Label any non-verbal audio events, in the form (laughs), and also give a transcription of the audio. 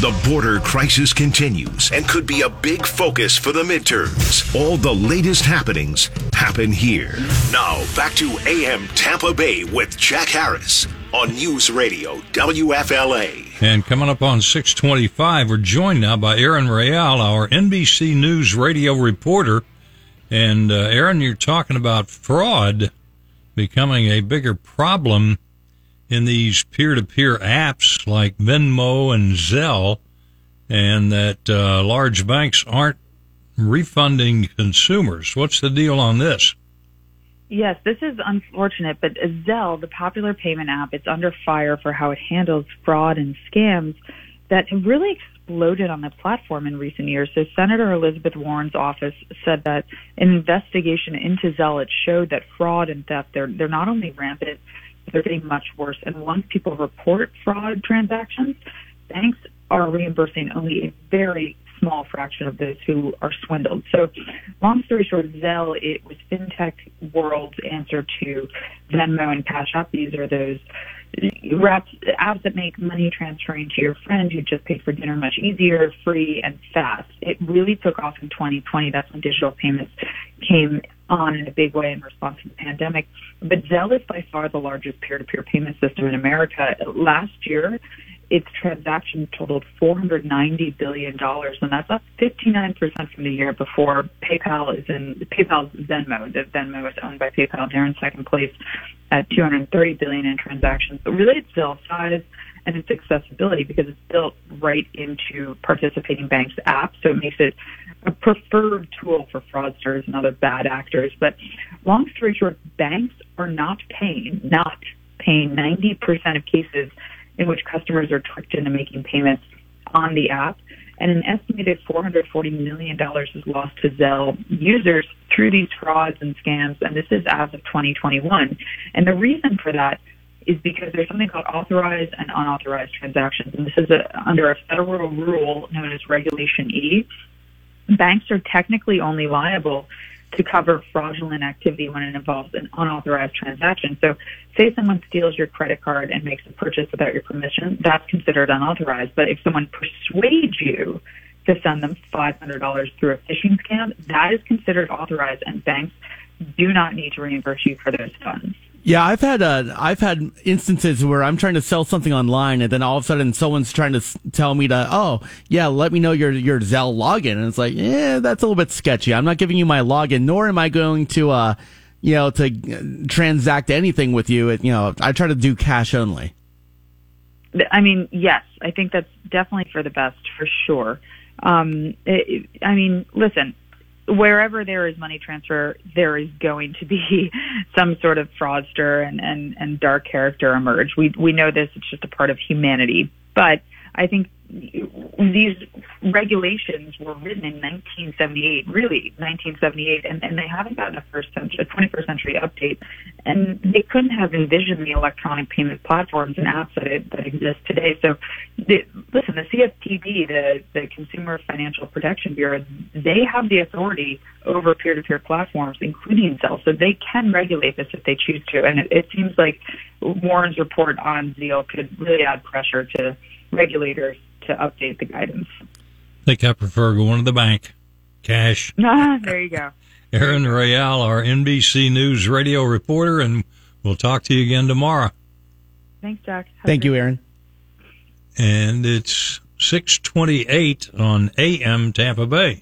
The border crisis continues and could be a big focus for the midterms. All the latest happenings happen here. Now, back to AM Tampa Bay with Jack Harris on News Radio WFLA. And coming up on 625, we're joined now by Erin Real, our NBC News radio reporter. And uh, Erin, you're talking about fraud becoming a bigger problem in these peer-to-peer apps like Venmo and Zelle, and that uh, large banks aren't refunding consumers. What's the deal on this? Yes, this is unfortunate, but Zelle, the popular payment app, it's under fire for how it handles fraud and scams that have really exploded on the platform in recent years. So Senator Elizabeth Warren's office said that an investigation into Zelle it showed that fraud and theft they're they're not only rampant they're getting much worse. And once people report fraud transactions, banks are reimbursing only a very small fraction of those who are swindled. So, long story short, Zelle it was fintech world's answer to Venmo and Cash App. These are those apps, that make money transferring to your friend who just paid for dinner much easier, free, and fast. It really took off in 2020. That's when digital payments came on in a big way in response to the pandemic. But Zelle is by far the largest peer-to-peer payment system in America. Last year, its transactions totaled $490 billion, and that's up 59% from the year before. PayPal is in PayPal's Venmo. The Venmo is owned by PayPal. They're in second place at 230 billion in transactions. But really, it's Zelle size and its accessibility because it's built right into participating banks' apps, so it makes it a preferred tool for fraudsters and other bad actors. But long story short, banks are not paying, not paying 90% of cases in which customers are tricked into making payments on the app. And an estimated $440 million is lost to Zelle users through these frauds and scams. And this is as of 2021. And the reason for that is because there's something called authorized and unauthorized transactions. And this is a, under a federal rule known as Regulation E. Banks are technically only liable to cover fraudulent activity when it involves an unauthorized transaction. So, say someone steals your credit card and makes a purchase without your permission, that's considered unauthorized. But if someone persuades you to send them $500 through a phishing scam, that is considered authorized, and banks do not need to reimburse you for those funds. Yeah, I've had uh, I've had instances where I'm trying to sell something online, and then all of a sudden someone's trying to tell me to, oh, yeah, let me know your your Zelle login, and it's like, yeah, that's a little bit sketchy. I'm not giving you my login, nor am I going to, uh, you know, to uh, transact anything with you. You know, I try to do cash only. I mean, yes, I think that's definitely for the best, for sure. Um, it, I mean, listen, wherever there is money transfer, there is going to be (laughs) some sort of fraudster and, and, and dark character emerge. We, we know this. It's just a part of humanity. But I think these regulations were written in 1978, really 1978, and, and they haven't gotten a first century, a 21st century update, and they couldn't have envisioned the electronic payment platforms and apps that, it, that exist today. So, the, listen, the CFPB, the the Consumer Financial Protection Bureau, they have the authority over peer-to-peer platforms, including Zelle, so they can regulate this if they choose to. And it, it seems like Warren's report on Zelle could really add pressure to regulators to update the guidance. I think I prefer going to the bank. Cash. (laughs) Ah, there you go. Erin Real, our NBC News radio reporter, and we'll talk to you again tomorrow. Thanks, Jack. Have Thank you, Erin. And it's 628 on AM Tampa Bay.